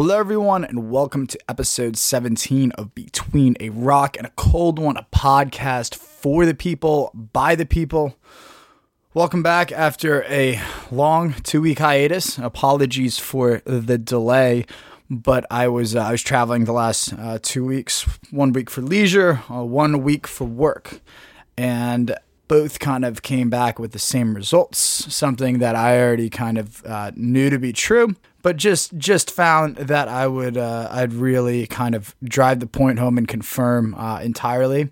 Hello, everyone, and welcome to episode 17 of Between a Rock and a Cold One, a podcast for the people, by the people. Welcome back after a long two week hiatus. Apologies for the delay, but I was uh, I was traveling the last uh, two weeks. One week for leisure, uh, one week for work, and both kind of came back with the same results. Something that I already kind of uh, knew to be true, but just just found that I would uh, I'd really kind of drive the point home and confirm uh, entirely.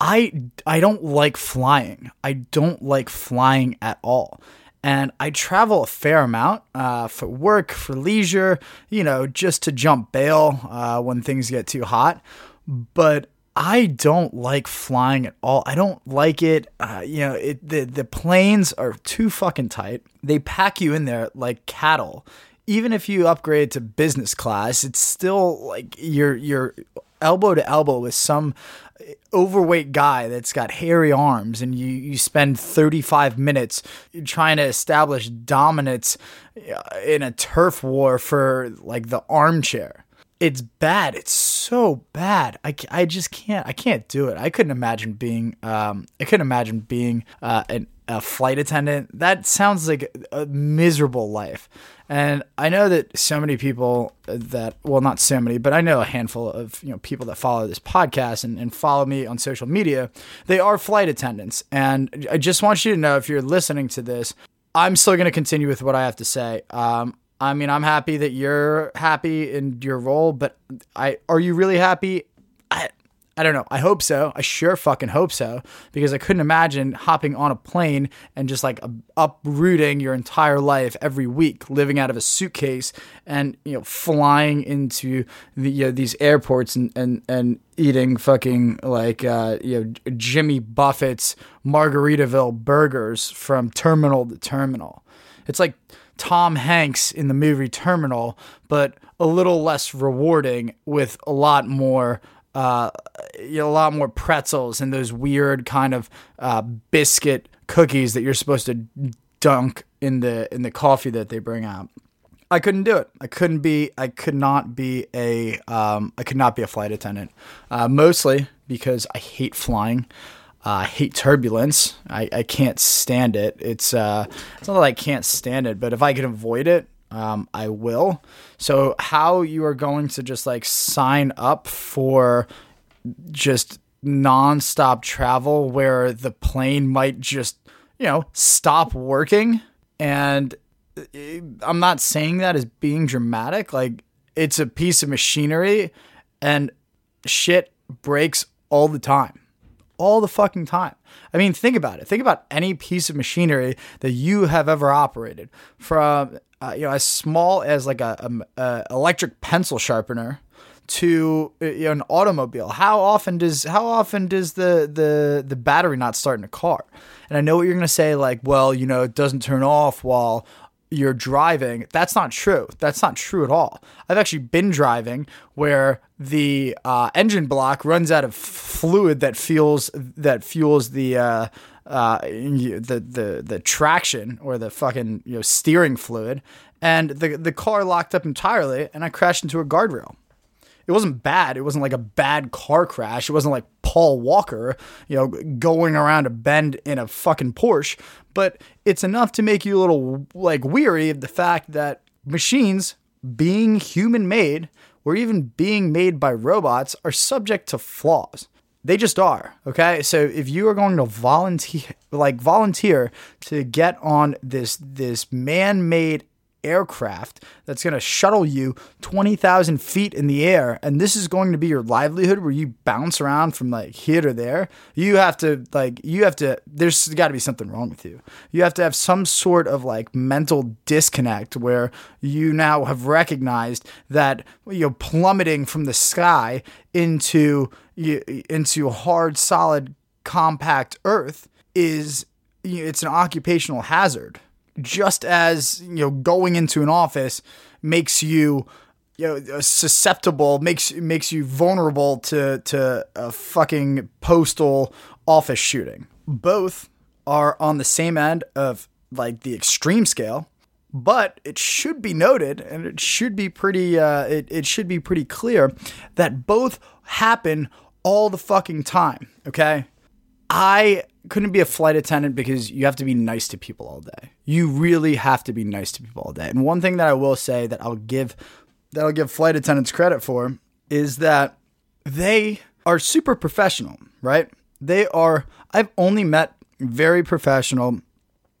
I I don't like flying. I don't like flying at all. And I travel a fair amount uh, for work, for leisure, you know, just to jump bail uh, when things get too hot. But I don't like flying at all. I don't like it. Uh, you know, it, the the planes are too fucking tight. They pack you in there like cattle. Even if you upgrade to business class, it's still like you're you're elbow to elbow with some overweight guy that's got hairy arms and you, you spend 35 minutes trying to establish dominance uh, in a turf war for like the armchair it's bad. It's so bad. I, I just can't. I can't do it. I couldn't imagine being. Um, I couldn't imagine being uh, an, a flight attendant. That sounds like a miserable life. And I know that so many people that, well, not so many, but I know a handful of you know people that follow this podcast and, and follow me on social media. They are flight attendants, and I just want you to know if you're listening to this, I'm still going to continue with what I have to say. Um, I mean, I'm happy that you're happy in your role, but I are you really happy? I I don't know. I hope so. I sure fucking hope so because I couldn't imagine hopping on a plane and just like uprooting your entire life every week, living out of a suitcase and you know flying into the you know, these airports and and and eating fucking like uh, you know Jimmy Buffett's Margaritaville burgers from terminal to terminal. It's like Tom Hanks in the movie Terminal, but a little less rewarding with a lot more. Uh, you know, a lot more pretzels and those weird kind of uh, biscuit cookies that you're supposed to dunk in the in the coffee that they bring out. I couldn't do it. I couldn't be. I could not be a. Um, I could not be a flight attendant. Uh, mostly because I hate flying. I hate turbulence. I, I can't stand it. It's uh, it's not that I can't stand it, but if I can avoid it, um, I will. So how you are going to just like sign up for just nonstop travel where the plane might just you know stop working and uh, I'm not saying that as being dramatic. Like it's a piece of machinery and shit breaks all the time all the fucking time. I mean, think about it. Think about any piece of machinery that you have ever operated, from uh, you know as small as like a, a, a electric pencil sharpener to uh, you know, an automobile. How often does how often does the the the battery not start in a car? And I know what you're gonna say, like, well, you know, it doesn't turn off while you're driving. That's not true. That's not true at all. I've actually been driving where the uh, engine block runs out of fluid that fuels that fuels the uh, uh, the the the traction or the fucking you know steering fluid, and the the car locked up entirely, and I crashed into a guardrail. It wasn't bad. It wasn't like a bad car crash. It wasn't like Paul Walker, you know, going around a bend in a fucking Porsche, but it's enough to make you a little like weary of the fact that machines being human made or even being made by robots are subject to flaws. They just are. Okay. So if you are going to volunteer, like volunteer to get on this, this man made aircraft that's going to shuttle you 20,000 feet in the air. And this is going to be your livelihood where you bounce around from like here to there. You have to, like, you have to, there's got to be something wrong with you. You have to have some sort of like mental disconnect where you now have recognized that you're plummeting from the sky into, into hard, solid, compact earth is, it's an occupational hazard just as you know going into an office makes you you know susceptible makes makes you vulnerable to to a fucking postal office shooting both are on the same end of like the extreme scale But it should be noted, and it should be pretty, uh, it, it should be pretty clear that both happen all the fucking time. Okay. I couldn't be a flight attendant because you have to be nice to people all day. You really have to be nice to people all day. And one thing that I will say that I'll give that I'll give flight attendants credit for is that they are super professional, right? They are I've only met very professional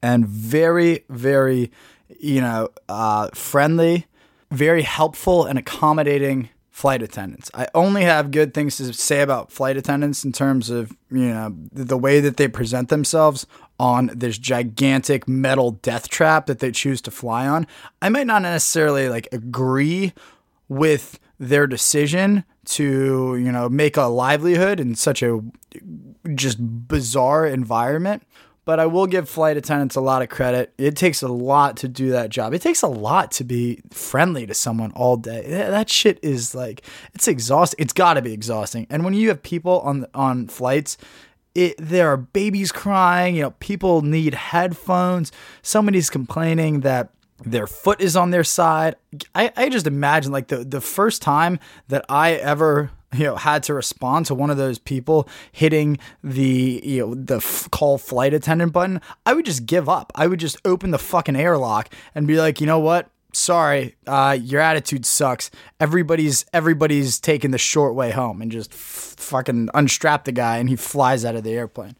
and very very you know uh, friendly, very helpful and accommodating flight attendants. I only have good things to say about flight attendants in terms of, you know, the way that they present themselves on this gigantic metal death trap that they choose to fly on. I might not necessarily like agree with their decision to, you know, make a livelihood in such a just bizarre environment, but I will give flight attendants a lot of credit. It takes a lot to do that job. It takes a lot to be friendly to someone all day. That shit is like it's exhausting. It's got to be exhausting. And when you have people on on flights, it, there are babies crying. You know, people need headphones. Somebody's complaining that their foot is on their side. I, I just imagine like the the first time that I ever you know had to respond to one of those people hitting the you know the f- call flight attendant button i would just give up i would just open the fucking airlock and be like you know what sorry uh, your attitude sucks everybody's everybody's taking the short way home and just f- fucking unstrap the guy and he flies out of the airplane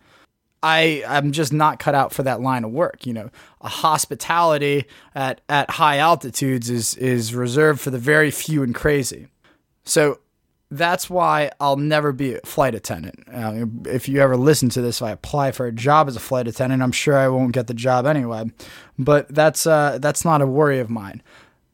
I I'm just not cut out for that line of work. You know, a hospitality at at high altitudes is is reserved for the very few and crazy. So that's why I'll never be a flight attendant. Uh, if you ever listen to this, if I apply for a job as a flight attendant, I'm sure I won't get the job anyway. But that's uh, that's not a worry of mine.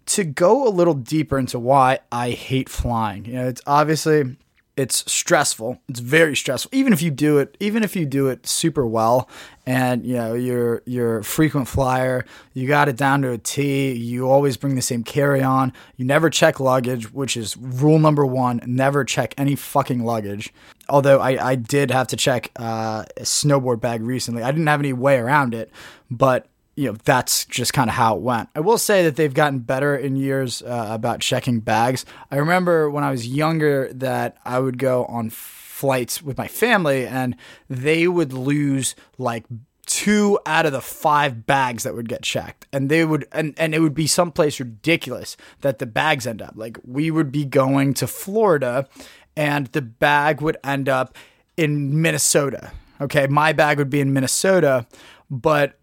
To go a little deeper into why I hate flying, you know, it's obviously it's stressful. It's very stressful. Even if you do it, even if you do it super well, and you know you're you're a frequent flyer, you got it down to a T. You always bring the same carry on. You never check luggage, which is rule number one. Never check any fucking luggage. Although I, I did have to check uh, a snowboard bag recently. I didn't have any way around it, but you know that's just kind of how it went. I will say that they've gotten better in years uh, about checking bags. I remember when I was younger that I would go on flights with my family and they would lose like two out of the five bags that would get checked and they would and, and it would be someplace ridiculous that the bags end up like we would be going to florida and the bag would end up in minnesota okay my bag would be in minnesota but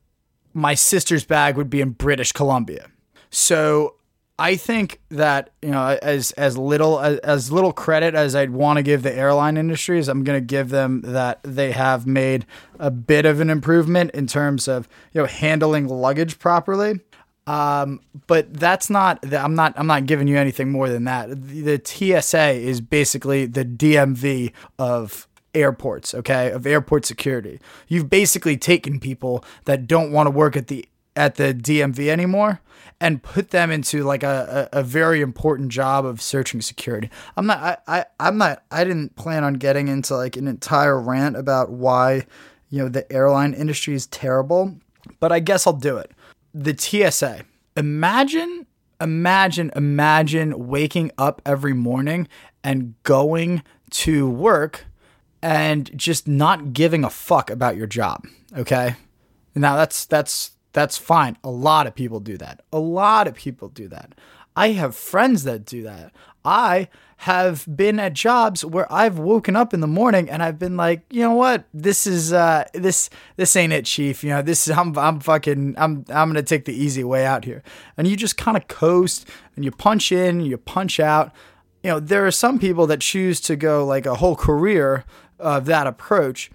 my sister's bag would be in British Columbia. So I think that you know as as little as, as little credit as I'd want to give the airline industries, I'm going to give them that they have made a bit of an improvement in terms of you know handling luggage properly. Um, but that's not. I'm not. I'm not giving you anything more than that. The TSA is basically the DMV of airports, okay, of airport security. You've basically taken people that don't want to work at the at the DMV anymore and put them into like a, a, a, very important job of searching security. I'm not I, I I'm not I didn't plan on getting into like an entire rant about why, you know, the airline industry is terrible, but I guess I'll do it. The TSA. Imagine imagine imagine waking up every morning and going to work and just not giving a fuck about your job. Okay. Now that's that's that's fine. A lot of people do that. A lot of people do that. I have friends that do that. I have been at jobs where I've woken up in the morning and I've been like, you know what, this is uh, this this ain't it, chief. You know, this is I'm I'm fucking I'm I'm gonna take the easy way out here. And you just kind of coast and you punch in, you punch out. You know, there are some people that choose to go like a whole career of that approach.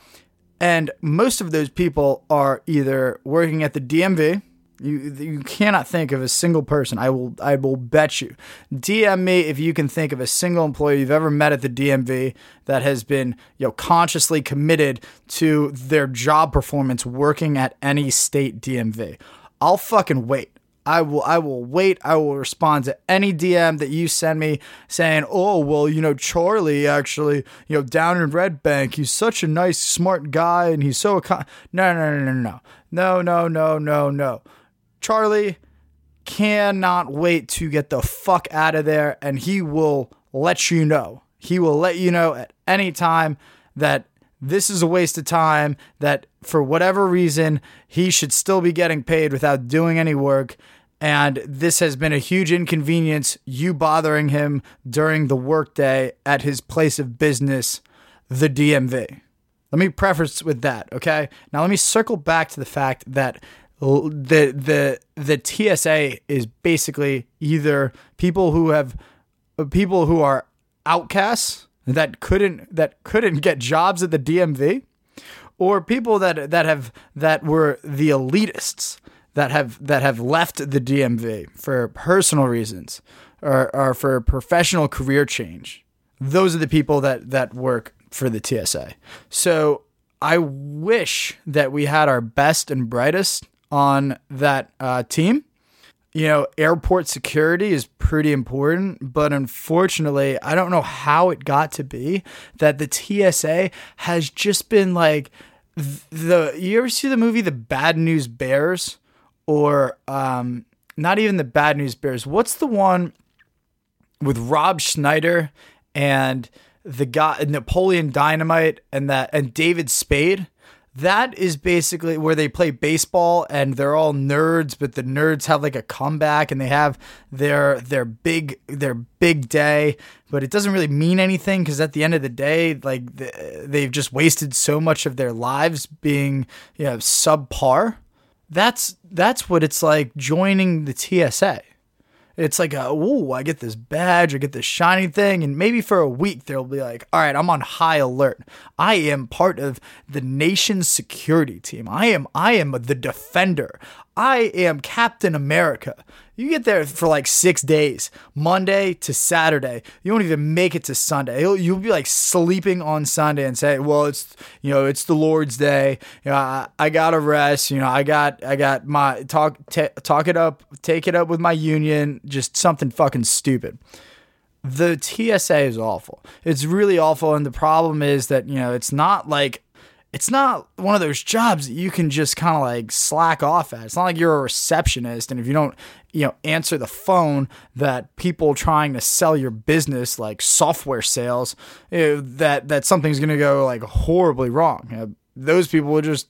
And most of those people are either working at the DMV. You you cannot think of a single person. I will I will bet you. DM me if you can think of a single employee you've ever met at the DMV that has been you know consciously committed to their job performance working at any state DMV. I'll fucking wait. I will I will wait. I will respond to any DM that you send me saying, "Oh, well, you know, Charlie actually, you know, down in Red Bank, he's such a nice, smart guy and he's so no, no, no, no, no. No, no, no, no, no. Charlie cannot wait to get the fuck out of there and he will let you know. He will let you know at any time that this is a waste of time that for whatever reason he should still be getting paid without doing any work and this has been a huge inconvenience, you bothering him during the workday at his place of business, the DMV. Let me preface with that, okay? Now let me circle back to the fact that the the the TSA is basically either people who have people who are outcasts that couldn't that couldn't get jobs at the DMV or people that that have that were the elitists that have that have left the DMV for personal reasons or, or for professional career change. Those are the people that that work for the TSA. So I wish that we had our best and brightest on that uh, team. You know, airport security is pretty important, but unfortunately, I don't know how it got to be that the TSA has just been like the. You ever see the movie The Bad News Bears? Or um, not even the Bad News Bears. What's the one with Rob Schneider and the guy Napoleon Dynamite and that and David Spade? that is basically where they play baseball and they're all nerds but the nerds have like a comeback and they have their their big their big day but it doesn't really mean anything because at the end of the day like they've just wasted so much of their lives being you know subpar that's that's what it's like joining the TSA it's like, a, ooh, I get this badge, I get this shiny thing, and maybe for a week they'll be like, all right, I'm on high alert. I am part of the nation's security team. I am, I am the defender. I am Captain America. You get there for like six days, Monday to Saturday. You won't even make it to Sunday. You'll, you'll be like sleeping on Sunday and say, "Well, it's you know it's the Lord's day. You know, I, I gotta rest. You know, I got I got my talk t- talk it up, take it up with my union. Just something fucking stupid." The TSA is awful. It's really awful, and the problem is that you know it's not like it's not one of those jobs that you can just kind of like slack off at. It's not like you're a receptionist and if you don't, you know, answer the phone that people trying to sell your business like software sales, you know, that that something's going to go like horribly wrong. You know, those people will just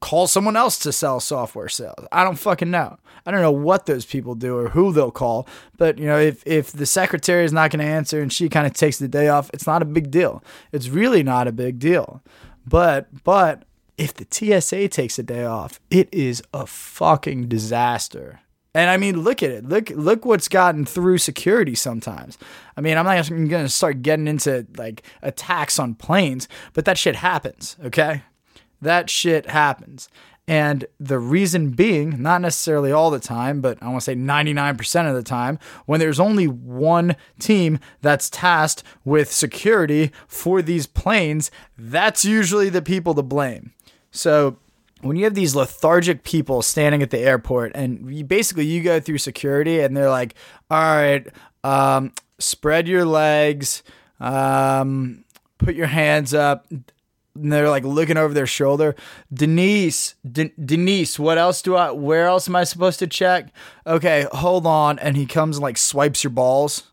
call someone else to sell software sales. I don't fucking know. I don't know what those people do or who they'll call, but you know, if if the secretary is not going to answer and she kind of takes the day off, it's not a big deal. It's really not a big deal. But but if the TSA takes a day off, it is a fucking disaster. And I mean, look at it. Look look what's gotten through security sometimes. I mean, I'm not going to start getting into like attacks on planes, but that shit happens, okay? That shit happens. And the reason being, not necessarily all the time, but I want to say 99% of the time, when there's only one team that's tasked with security for these planes, that's usually the people to blame. So when you have these lethargic people standing at the airport and you, basically you go through security and they're like, all right, um, spread your legs, um, put your hands up, and they're like looking over their shoulder. Denise, De- Denise, what else do I? Where else am I supposed to check? Okay, hold on. And he comes and like swipes your balls.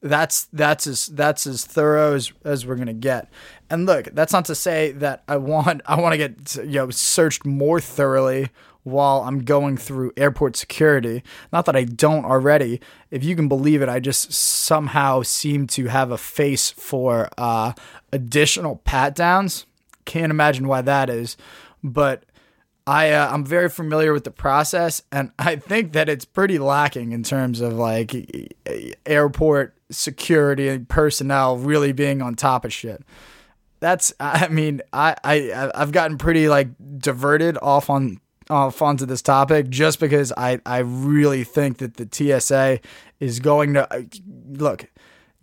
That's that's as that's as thorough as, as we're gonna get. And look, that's not to say that I want I want to get you know searched more thoroughly while I'm going through airport security. Not that I don't already. If you can believe it, I just somehow seem to have a face for uh, additional pat downs can't imagine why that is, but I uh, I'm very familiar with the process, and I think that it's pretty lacking in terms of like airport security and personnel really being on top of shit. That's I mean I I I've gotten pretty like diverted off on off onto this topic just because I I really think that the TSA is going to look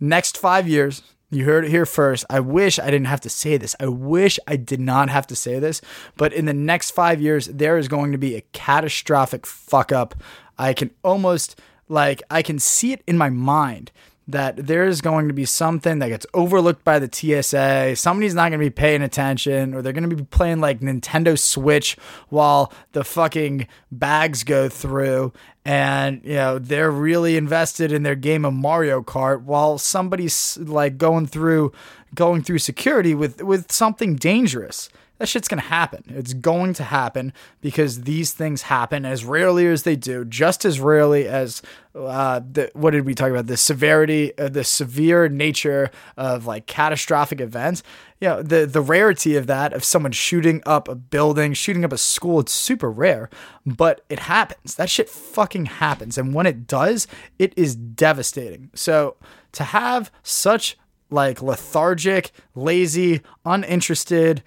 next five years you heard it here first. I wish I didn't have to say this. I wish I did not have to say this. But in the next five years, there is going to be a catastrophic fuck up. I can almost, like, I can see it in my mind that there's going to be something that gets overlooked by the TSA. Somebody's not going to be paying attention, or they're going to be playing like Nintendo Switch while the fucking bags go through. And, you know, they're really invested in their game of Mario Kart while somebody's like going through going through security with with something dangerous that shit's gonna happen. It's going to happen because these things happen as rarely as they do, just as rarely as uh, the, what did we talk about? The severity, uh, the severe nature of like catastrophic events. You know, the the rarity of that of someone shooting up a building, shooting up a school. It's super rare, but it happens. That shit fucking happens, and when it does, it is devastating. So to have such like lethargic, lazy, uninterested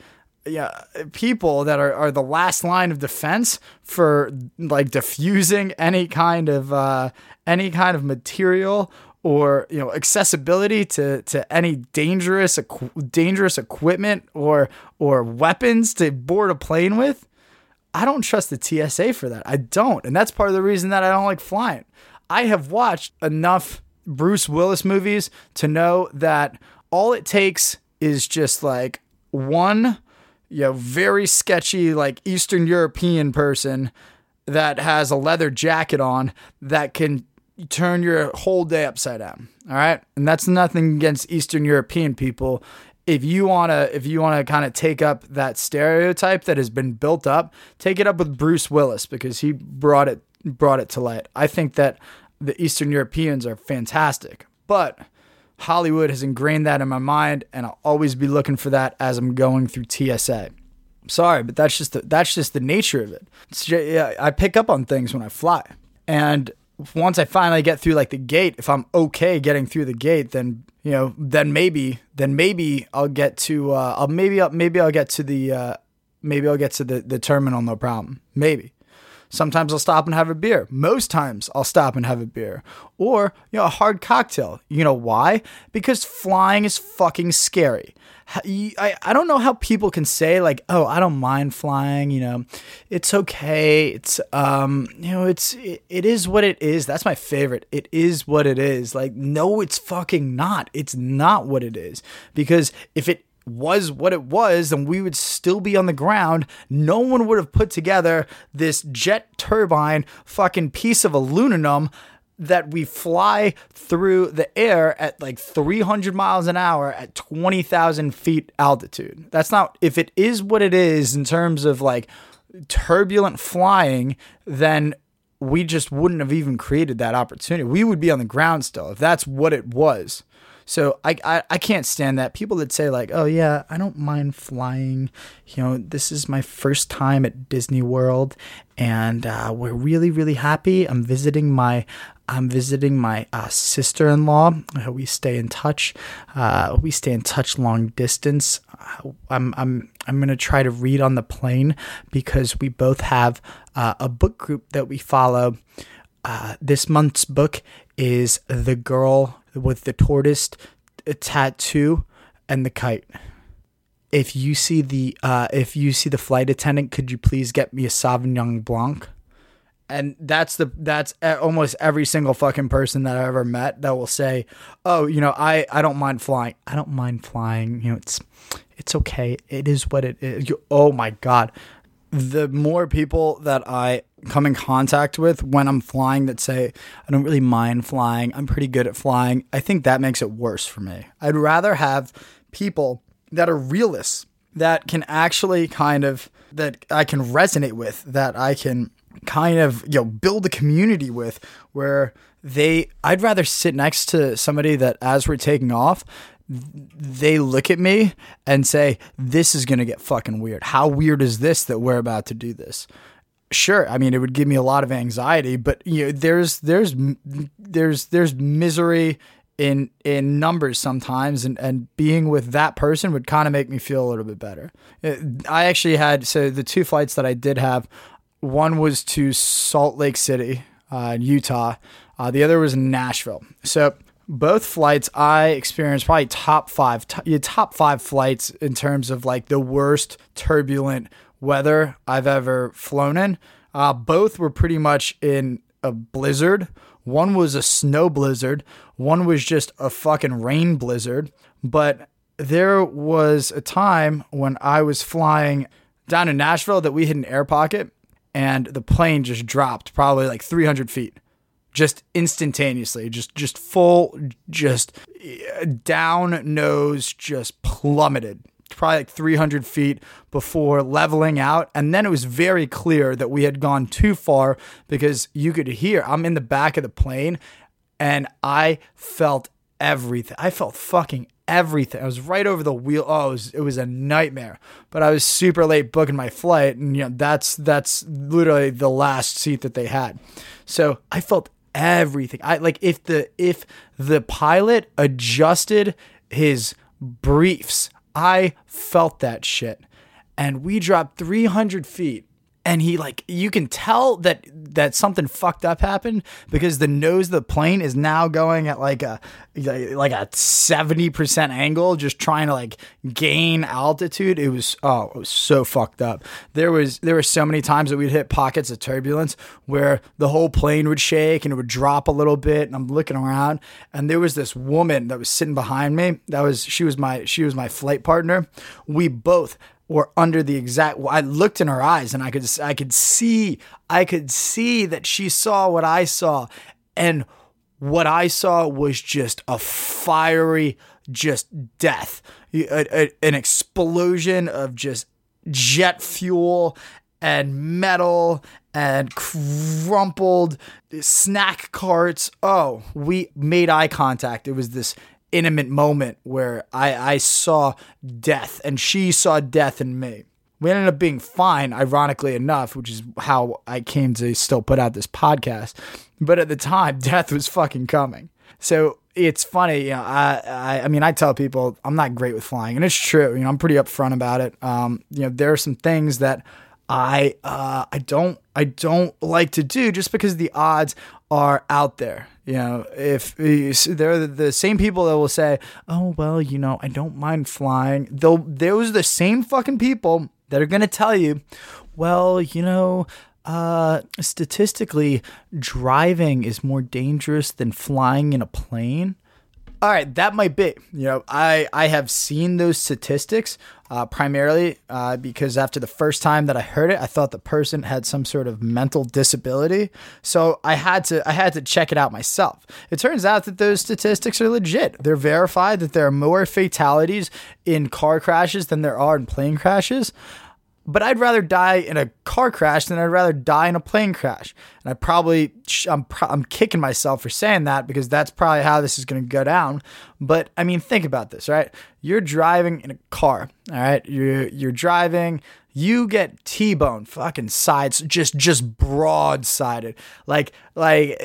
yeah, people that are, are the last line of defense for like diffusing any kind of uh, any kind of material or you know accessibility to to any dangerous dangerous equipment or or weapons to board a plane with. I don't trust the TSA for that. I don't, and that's part of the reason that I don't like flying. I have watched enough Bruce Willis movies to know that all it takes is just like one you know, very sketchy, like Eastern European person that has a leather jacket on that can turn your whole day upside down. All right. And that's nothing against Eastern European people. If you want to, if you want to kind of take up that stereotype that has been built up, take it up with Bruce Willis because he brought it, brought it to light. I think that the Eastern Europeans are fantastic, but Hollywood has ingrained that in my mind, and I'll always be looking for that as I'm going through TSA. Sorry, but that's just the, that's just the nature of it. Just, yeah, I pick up on things when I fly, and once I finally get through like the gate, if I'm okay getting through the gate, then you know, then maybe, then maybe I'll get to, uh, I'll maybe, I'll, maybe I'll get to the, uh, maybe I'll get to the the terminal, no problem, maybe. Sometimes I'll stop and have a beer. Most times I'll stop and have a beer or, you know, a hard cocktail. You know why? Because flying is fucking scary. I, I don't know how people can say like oh I don't mind flying you know it's okay it's um you know it's it, it is what it is that's my favorite it is what it is like no it's fucking not it's not what it is because if it was what it was, then we would still be on the ground. No one would have put together this jet turbine fucking piece of aluminum that we fly through the air at like 300 miles an hour at 20,000 feet altitude. That's not, if it is what it is in terms of like turbulent flying, then we just wouldn't have even created that opportunity. We would be on the ground still if that's what it was. So I, I, I can't stand that. People that say like, oh yeah, I don't mind flying. You know, this is my first time at Disney World, and uh, we're really really happy. I'm visiting my I'm visiting my uh, sister in law. Uh, we stay in touch. Uh, we stay in touch long distance. Uh, I'm I'm I'm gonna try to read on the plane because we both have uh, a book group that we follow. this month's book is The Girl with the tortoise tattoo and the kite. If you see the uh, if you see the flight attendant, could you please get me a Sauvignon Blanc? And that's the that's almost every single fucking person that I ever met that will say, "Oh, you know, I I don't mind flying. I don't mind flying. You know, it's it's okay. It is what it is." You, oh my god, the more people that I come in contact with when I'm flying that say, I don't really mind flying, I'm pretty good at flying, I think that makes it worse for me. I'd rather have people that are realists that can actually kind of, that I can resonate with, that I can kind of, you know, build a community with where they, I'd rather sit next to somebody that as we're taking off, they look at me and say, This is going to get fucking weird. How weird is this that we're about to do this? Sure, I mean it would give me a lot of anxiety, but you know, there's there's there's there's misery in in numbers sometimes and and being with that person would kind of make me feel a little bit better. Uh, I actually had so the two flights that I did have one was to Salt Lake City, uh, Utah. Uh, the other was Nashville. So both flights I experienced probably top five, top, top five flights in terms of like the worst turbulent weather I've ever flown in. Uh, both were pretty much in a blizzard. One was a snow blizzard, one was just a fucking rain blizzard. But there was a time when I was flying down in Nashville that we hit an air pocket and the plane just dropped probably like 300 feet just instantaneously just just full just uh, down nose just plummeted probably like 300 feet before leveling out and then it was very clear that we had gone too far because you could hear i'm in the back of the plane and i felt everything i felt fucking everything. I was right over the wheel. Oh, it was, it was a nightmare. But I was super late booking my flight, and you know that's that's literally the last seat that they had. So I felt everything. I like if the if the pilot adjusted his briefs, I felt that shit. And we dropped 300 feet and he like you can tell that that something fucked up happened because the nose of the plane is now going at like a like a 70% angle just trying to like gain altitude. It was oh it was so fucked up. There was there were so many times that we'd hit pockets of turbulence where the whole plane would shake and it would drop a little bit and I'm looking around and there was this woman that was sitting behind me. That was she was my she was my flight partner. We both were under the exact I looked in her eyes and I could I could see I could see that she saw what I saw. And what I saw was just a fiery just death a, a, an explosion of just jet fuel and metal and crumpled snack carts. Oh we made eye contact. It was this intimate moment where I, I saw death and she saw death in me. We ended up being fine, ironically enough, which is how I came to still put out this podcast. But at the time, death was fucking coming. So it's funny, you know. I, I, I mean, I tell people I'm not great with flying, and it's true. You know, I'm pretty upfront about it. Um, you know, there are some things that I, uh, I don't, I don't like to do just because the odds are out there. You know, if they're the same people that will say, "Oh well, you know, I don't mind flying," they'll those are the same fucking people that are going to tell you, "Well, you know." Uh, statistically, driving is more dangerous than flying in a plane. All right, that might be. You know, I I have seen those statistics uh, primarily uh, because after the first time that I heard it, I thought the person had some sort of mental disability. So I had to I had to check it out myself. It turns out that those statistics are legit. They're verified that there are more fatalities in car crashes than there are in plane crashes but I'd rather die in a car crash than I'd rather die in a plane crash. And I probably, I'm, I'm kicking myself for saying that because that's probably how this is going to go down. But I mean, think about this, right? You're driving in a car, all right? You're, you're driving, you get T-bone fucking sides just just broadsided like like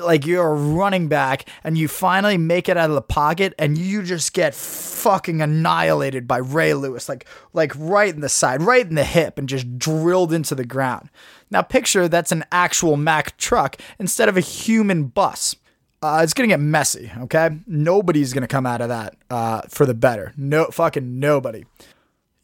like you're a running back and you finally make it out of the pocket and you just get fucking annihilated by Ray Lewis like like right in the side right in the hip and just drilled into the ground now picture that's an actual Mack truck instead of a human bus uh, it's gonna get messy, okay? Nobody's gonna come out of that uh, for the better. No, fucking nobody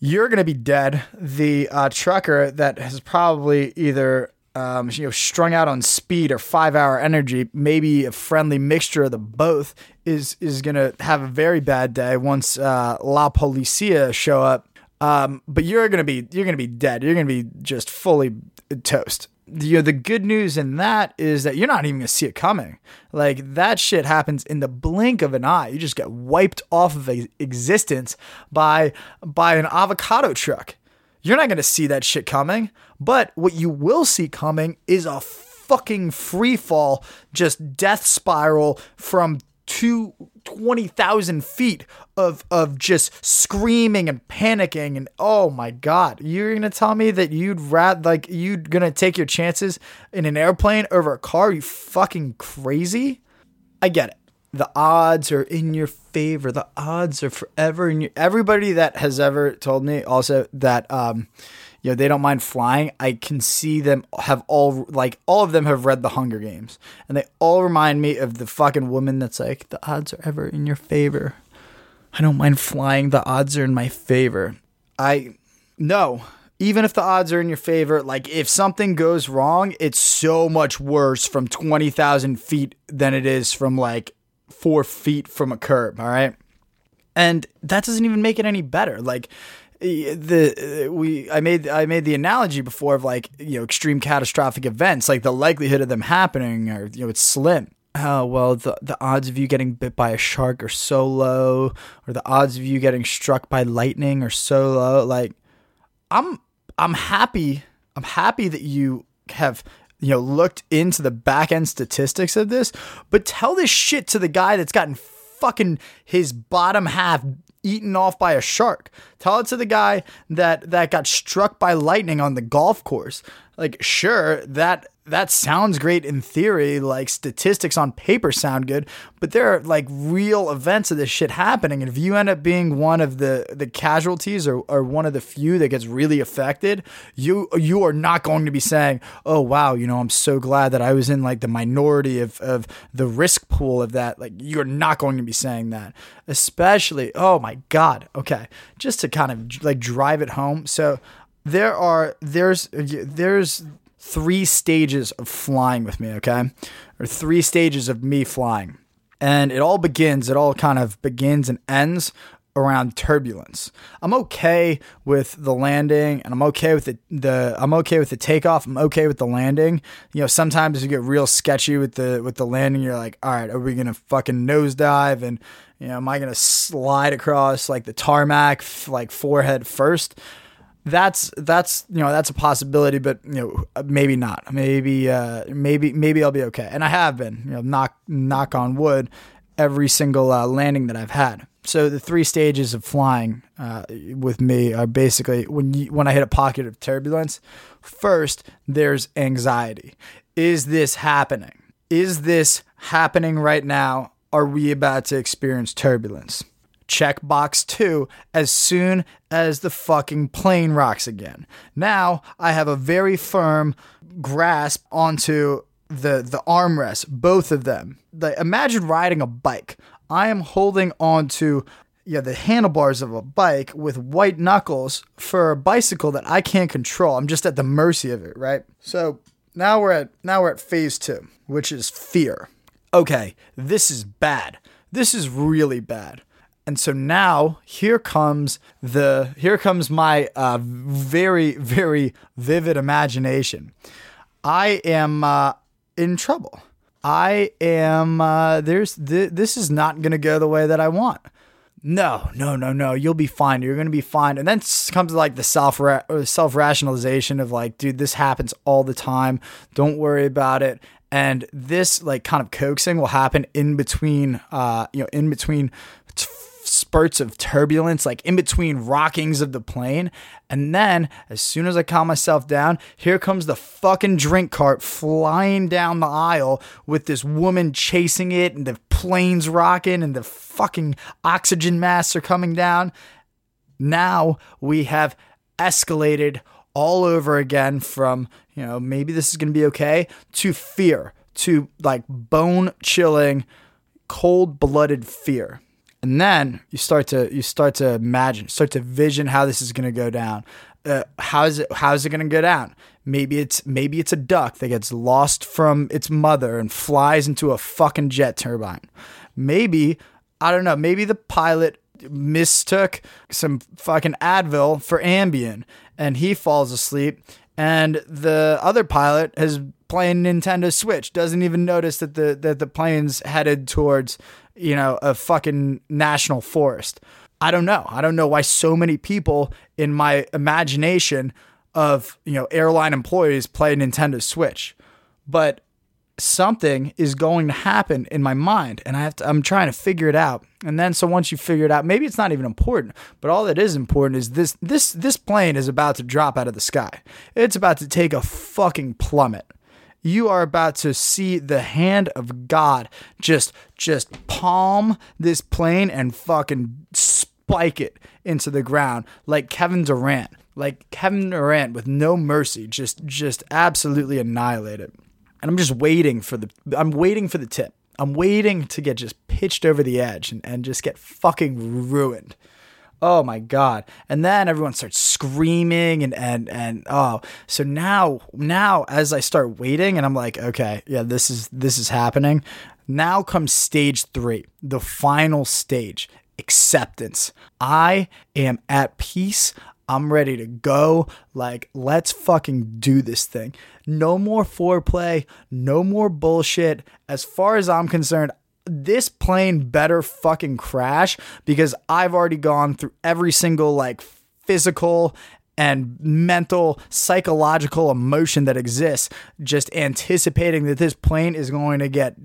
you're going to be dead. The uh, trucker that has probably either um, you know strung out on speed or five hour energy, maybe a friendly mixture of the both, is is going to have a very bad day once uh, La Policia show up. Um, but you're gonna be you're gonna be dead. You're gonna be just fully toast you know, the good news in that is that you're not even gonna see it coming. Like that shit happens in the blink of an eye. You just get wiped off of existence by by an avocado truck. You're not gonna see that shit coming. But what you will see coming is a fucking free fall, just death spiral from two 20,000 feet of of just screaming and panicking and oh my god you're going to tell me that you'd rat, like you're going to take your chances in an airplane over a car? You fucking crazy? I get it. The odds are in your favor. The odds are forever And everybody that has ever told me also that um you know they don't mind flying i can see them have all like all of them have read the hunger games and they all remind me of the fucking woman that's like the odds are ever in your favor i don't mind flying the odds are in my favor i no even if the odds are in your favor, like if something goes wrong, it's so much worse from 20,000 feet than it is from like four feet from a curb. All right. And that doesn't even make it any better. Like, the we I made I made the analogy before of like you know extreme catastrophic events like the likelihood of them happening or you know it's slim. Oh well the the odds of you getting bit by a shark are so low or the odds of you getting struck by lightning are so low like i'm i'm happy i'm happy that you have you know looked into the back end statistics of this but tell this shit to the guy that's gotten fucking his bottom half eaten off by a shark. Tell it to the guy that that got struck by lightning on the golf course like sure that that sounds great in theory, like statistics on paper sound good, but there are like real events of this shit happening. And if you end up being one of the the casualties or, or one of the few that gets really affected, you you are not going to be saying, Oh wow, you know, I'm so glad that I was in like the minority of, of the risk pool of that. Like you're not going to be saying that. Especially, oh my God. Okay. Just to kind of like drive it home. So there are there's there's three stages of flying with me, okay? Or three stages of me flying. And it all begins, it all kind of begins and ends around turbulence. I'm okay with the landing and I'm okay with the, the I'm okay with the takeoff. I'm okay with the landing. You know, sometimes you get real sketchy with the with the landing. You're like, all right, are we gonna fucking nosedive and you know, am I gonna slide across like the tarmac like forehead first? That's that's you know that's a possibility, but you know maybe not. Maybe uh, maybe maybe I'll be okay. And I have been, you know, knock knock on wood, every single uh, landing that I've had. So the three stages of flying uh, with me are basically when you, when I hit a pocket of turbulence. First, there's anxiety. Is this happening? Is this happening right now? Are we about to experience turbulence? Check box two as soon as the fucking plane rocks again. Now I have a very firm grasp onto the the armrests, both of them. The, imagine riding a bike. I am holding onto yeah, the handlebars of a bike with white knuckles for a bicycle that I can't control. I'm just at the mercy of it, right? So now we're at now we're at phase two, which is fear. Okay, this is bad. This is really bad. And so now here comes the here comes my uh, very very vivid imagination. I am uh, in trouble. I am uh, there's th- this is not going to go the way that I want. No, no, no, no. You'll be fine. You're going to be fine. And then comes like the self self rationalization of like, dude, this happens all the time. Don't worry about it. And this like kind of coaxing will happen in between, uh, you know, in between spurts of turbulence, like in between rockings of the plane. And then, as soon as I calm myself down, here comes the fucking drink cart flying down the aisle with this woman chasing it, and the plane's rocking, and the fucking oxygen masks are coming down. Now we have escalated all over again from, you know, maybe this is going to be okay to fear, to like bone chilling, cold blooded fear. And then you start to you start to imagine, start to vision how this is going to go down. Uh, how is it how is it going to go down? Maybe it's maybe it's a duck that gets lost from its mother and flies into a fucking jet turbine. Maybe I don't know. Maybe the pilot mistook some fucking Advil for Ambien and he falls asleep and the other pilot is playing Nintendo Switch doesn't even notice that the that the plane's headed towards you know, a fucking national forest. I don't know. I don't know why so many people in my imagination of, you know, airline employees play Nintendo Switch. But something is going to happen in my mind and I have to I'm trying to figure it out. And then so once you figure it out, maybe it's not even important, but all that is important is this this this plane is about to drop out of the sky. It's about to take a fucking plummet you are about to see the hand of God just just palm this plane and fucking spike it into the ground like Kevin Durant. Like Kevin Durant with no mercy, just just absolutely annihilate it. And I'm just waiting for the I'm waiting for the tip. I'm waiting to get just pitched over the edge and, and just get fucking ruined. Oh my god. And then everyone starts screaming and and and oh. So now now as I start waiting and I'm like, okay, yeah, this is this is happening. Now comes stage 3, the final stage, acceptance. I am at peace. I'm ready to go. Like, let's fucking do this thing. No more foreplay, no more bullshit. As far as I'm concerned, this plane better fucking crash because I've already gone through every single like physical and mental, psychological emotion that exists, just anticipating that this plane is going to get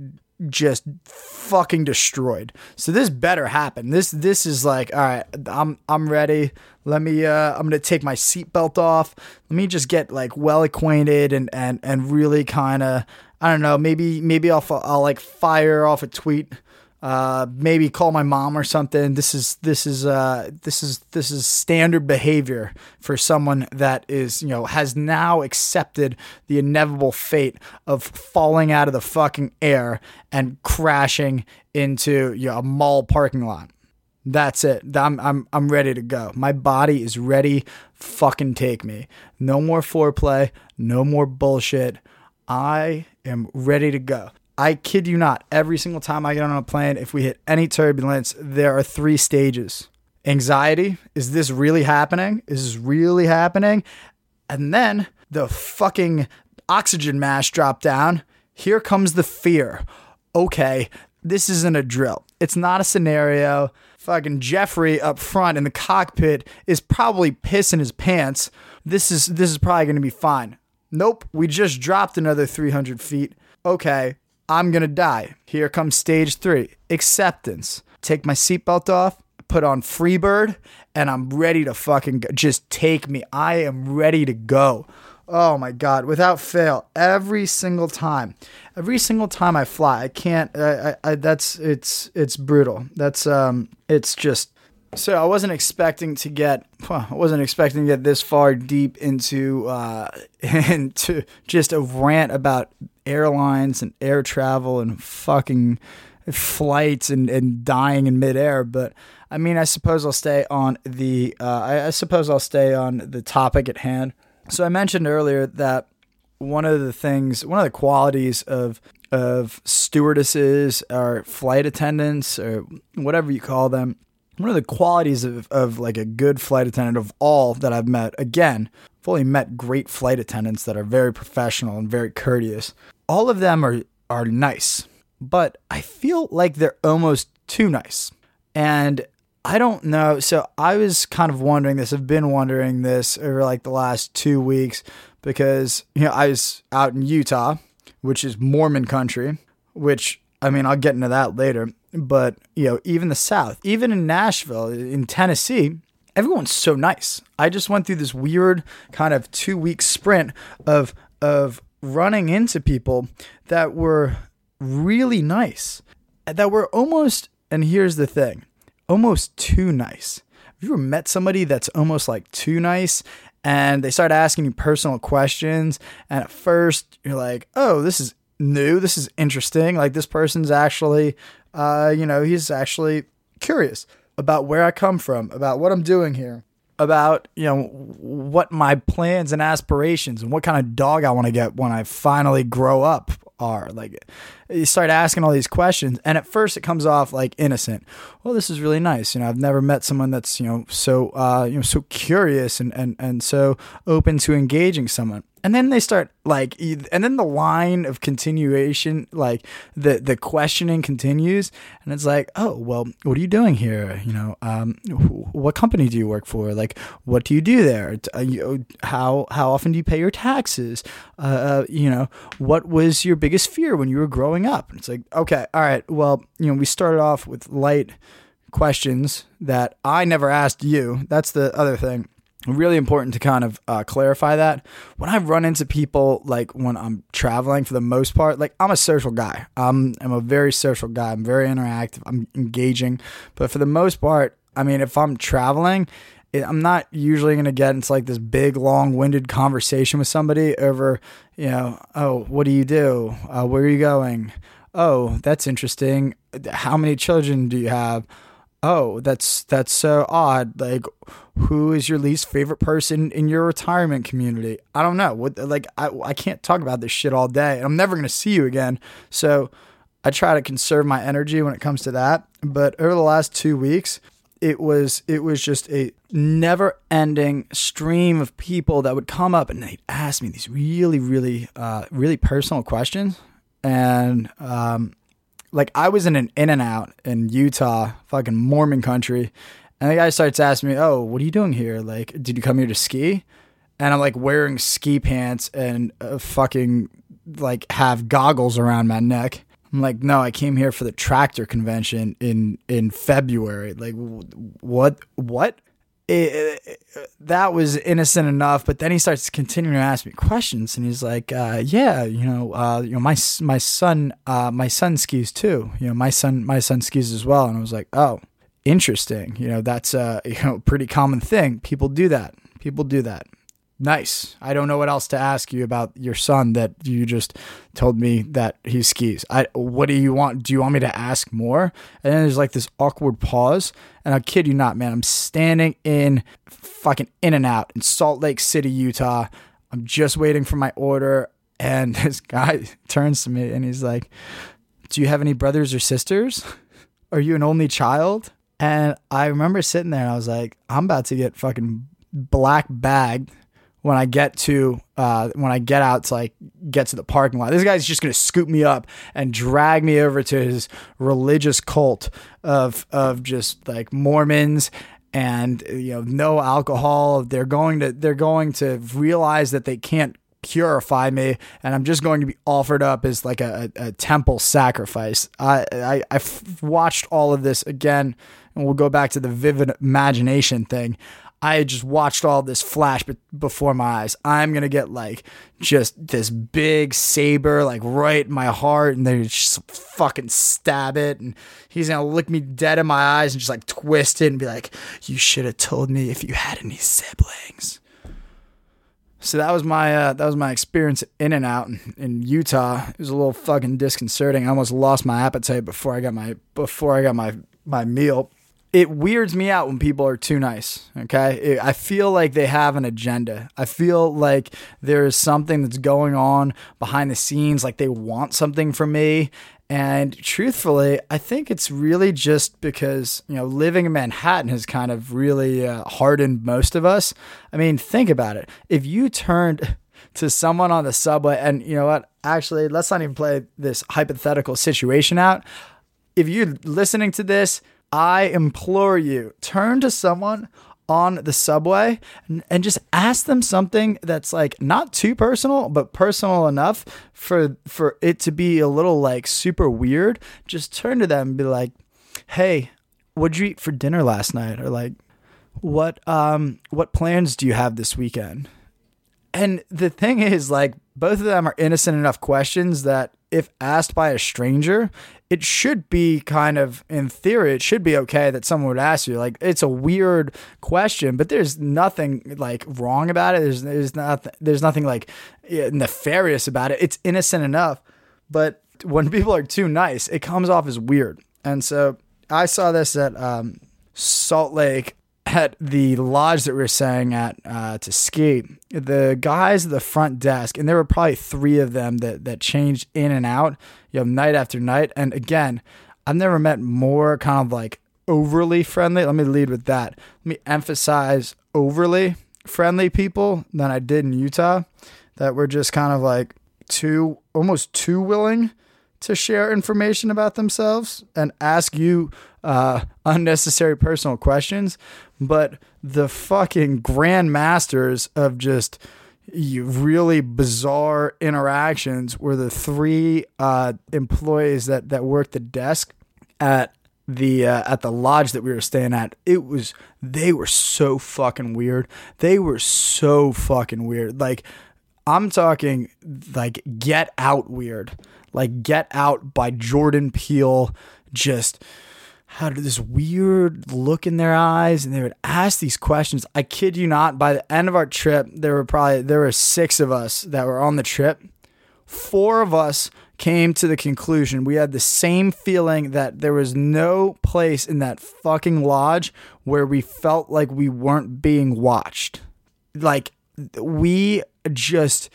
just fucking destroyed. So this better happen. This this is like, all right, I'm I'm ready. Let me uh I'm gonna take my seatbelt off. Let me just get like well acquainted and and and really kind of I don't know, maybe maybe I'll I'll like fire off a tweet uh, maybe call my mom or something. This is this is uh, this is this is standard behavior for someone that is you know has now accepted the inevitable fate of falling out of the fucking air and crashing into you know, a mall parking lot. That's it. I'm I'm I'm ready to go. My body is ready. Fucking take me. No more foreplay. No more bullshit. I am ready to go. I kid you not, every single time I get on a plane, if we hit any turbulence, there are three stages. Anxiety, is this really happening? Is this really happening? And then the fucking oxygen mask drop down. Here comes the fear. Okay, this isn't a drill. It's not a scenario. Fucking Jeffrey up front in the cockpit is probably pissing his pants. This is this is probably gonna be fine. Nope, we just dropped another 300 feet. Okay, I'm to die. Here comes stage three acceptance. Take my seatbelt off, put on Freebird, and I'm ready to fucking go. just take me. I am ready to go. Oh my God, without fail, every single time, every single time I fly, I can't, I, I, I that's, it's, it's brutal. That's, um, it's just, so I wasn't expecting to get, well, I wasn't expecting to get this far deep into, uh, into just a rant about airlines and air travel and fucking flights and, and dying in midair. But I mean, I suppose I'll stay on the, uh, I, I suppose I'll stay on the topic at hand. So I mentioned earlier that one of the things, one of the qualities of of stewardesses or flight attendants or whatever you call them one of the qualities of, of like a good flight attendant of all that I've met, again, I've only met great flight attendants that are very professional and very courteous. All of them are, are nice, but I feel like they're almost too nice. And I don't know. So I was kind of wondering this. I've been wondering this over like the last two weeks because, you know, I was out in Utah, which is Mormon country, which I mean, I'll get into that later but you know, even the South, even in Nashville, in Tennessee, everyone's so nice. I just went through this weird kind of two week sprint of of running into people that were really nice, that were almost. And here's the thing, almost too nice. Have you ever met somebody that's almost like too nice? And they start asking you personal questions. And at first, you're like, oh, this is new. This is interesting. Like, this person's actually uh, you know, he's actually curious about where I come from, about what I'm doing here, about, you know, what my plans and aspirations and what kind of dog I want to get when I finally grow up are. Like, you start asking all these questions, and at first it comes off like innocent. Well, this is really nice. You know, I've never met someone that's you know so uh, you know so curious and and and so open to engaging someone and then they start like and then the line of continuation like the the questioning continues and it's like oh well what are you doing here? You know um, what company do you work for? Like what do you do there? Uh, how how often do you pay your taxes? Uh, uh, you know what was your biggest fear when you were growing up? And it's like okay all right well you know we started off with light questions that I never asked you. That's the other thing really important to kind of uh, clarify that. When i run into people like when i'm traveling for the most part like i'm a social guy. I'm, I'm a very social guy. I'm very interactive. I'm engaging. But for the most part i mean if i'm traveling i'm not usually going to get into like this big long-winded conversation with somebody over you know oh what do you do? Uh, where are you going? Oh that's interesting. How many children do you have oh, that's that's so odd. Like, who is your least favorite person in your retirement community? I don't know. What like I I can't talk about this shit all day. I'm never gonna see you again. So I try to conserve my energy when it comes to that. But over the last two weeks, it was it was just a never ending stream of people that would come up and they'd ask me these really really uh, really personal questions and um, like I was in an In-N-Out in Utah, fucking Mormon country, and the guy starts asking me, "Oh, what are you doing here? Like, did you come here to ski?" And I'm like wearing ski pants and uh, fucking like have goggles around my neck. I'm like, no, I came here for the tractor convention in in February. Like, what? What? It, that was innocent enough, but then he starts continuing to ask me questions, and he's like, uh, "Yeah, you know, uh, you know, my my son, uh, my son skis too. You know, my son, my son skis as well." And I was like, "Oh, interesting. You know, that's a you know pretty common thing. People do that. People do that." Nice. I don't know what else to ask you about your son that you just told me that he skis. I what do you want? Do you want me to ask more? And then there's like this awkward pause. And I kid you not, man, I'm standing in fucking In-N-Out in Salt Lake City, Utah. I'm just waiting for my order. And this guy turns to me and he's like, Do you have any brothers or sisters? Are you an only child? And I remember sitting there and I was like, I'm about to get fucking black bagged when I get to uh, when I get out to like get to the parking lot. This guy's just gonna scoop me up and drag me over to his religious cult of of just like Mormons and you know no alcohol. They're going to they're going to realize that they can't purify me and I'm just going to be offered up as like a, a, a temple sacrifice. I, I I've watched all of this again and we'll go back to the vivid imagination thing. I just watched all this flash before my eyes. I'm gonna get like just this big saber like right in my heart, and they just fucking stab it, and he's gonna look me dead in my eyes and just like twist it and be like, "You should have told me if you had any siblings." So that was my uh, that was my experience In-N-Out in Utah. It was a little fucking disconcerting. I almost lost my appetite before I got my before I got my my meal it weirds me out when people are too nice. Okay. I feel like they have an agenda. I feel like there is something that's going on behind the scenes, like they want something from me. And truthfully, I think it's really just because, you know, living in Manhattan has kind of really uh, hardened most of us. I mean, think about it. If you turned to someone on the subway, and you know what? Actually, let's not even play this hypothetical situation out. If you're listening to this, I implore you, turn to someone on the subway and, and, just ask them something that's like not too personal but personal enough for for it to be a little like super weird. Just turn to them and be like hey what'd you eat for dinner last night? Or like what um what plans do you have this weekend? And the thing is like both of them are innocent enough questions that if asked by a stranger it should be kind of in theory it should be okay that someone would ask you. Like it's a weird question but there's nothing like wrong about it. There's there's not there's nothing like nefarious about it. It's innocent enough but when people are too nice it comes off as weird. And so i saw this at um, salt lake at the lodge that we were staying at uh, to ski, the guys at the front desk, and there were probably three of them that that changed in and out, you know, night after night. And again, I've never met more kind of like overly friendly. Let me lead with that. Let me emphasize overly friendly people than I did in Utah, that were just kind of like too almost too willing to share information about themselves and ask you uh, unnecessary personal questions, but the fucking grandmasters of just really bizarre interactions were the three uh, employees that that worked the desk at the uh, at the lodge that we were staying at. It was they were so fucking weird. They were so fucking weird. Like I'm talking like Get Out weird. Like Get Out by Jordan Peele just had this weird look in their eyes and they would ask these questions. I kid you not, by the end of our trip, there were probably there were six of us that were on the trip. Four of us came to the conclusion. We had the same feeling that there was no place in that fucking lodge where we felt like we weren't being watched. Like we just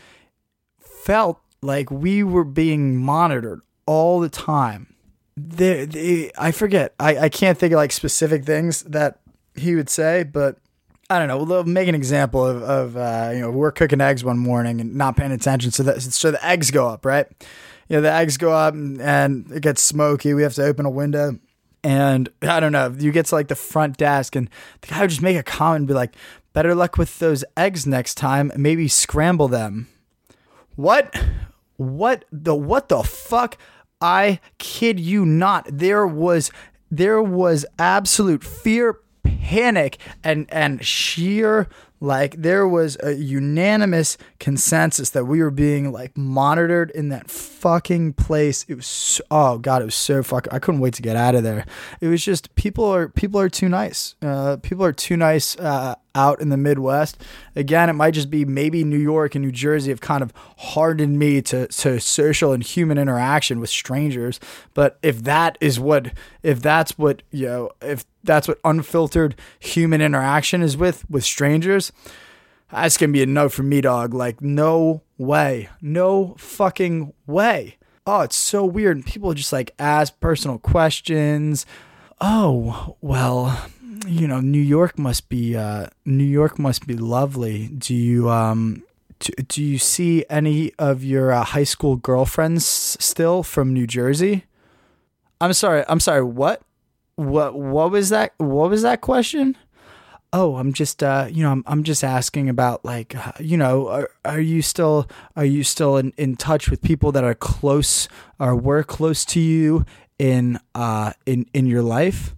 felt like we were being monitored all the time. The, I forget. I, I can't think of like specific things that he would say, but I don't know. We'll make an example of, of uh, you know, we're cooking eggs one morning and not paying attention. So that, so the eggs go up, right? You know, the eggs go up and, and it gets smoky. We have to open a window. And I don't know, you get to like the front desk and the guy would just make a comment and be like, better luck with those eggs next time. Maybe scramble them. What? What the what the fuck? I kid you not. There was there was absolute fear, panic, and and sheer like there was a unanimous consensus that we were being like monitored in that fucking place. It was so, oh god, it was so fucking. I couldn't wait to get out of there. It was just people are people are too nice. Uh, people are too nice uh, out in the Midwest. Again, it might just be maybe New York and New Jersey have kind of hardened me to to social and human interaction with strangers. But if that is what if that's what you know if that's what unfiltered human interaction is with with strangers that's gonna be a no for me, dog. Like, no way. No fucking way. Oh, it's so weird. People just like ask personal questions. Oh, well, you know, New York must be uh New York must be lovely. Do you um do, do you see any of your uh, high school girlfriends still from New Jersey? I'm sorry. I'm sorry. What? What what was that? What was that question? Oh i'm just uh you know i'm, I'm just asking about like uh, you know are, are you still are you still in, in touch with people that are close or were close to you in uh in in your life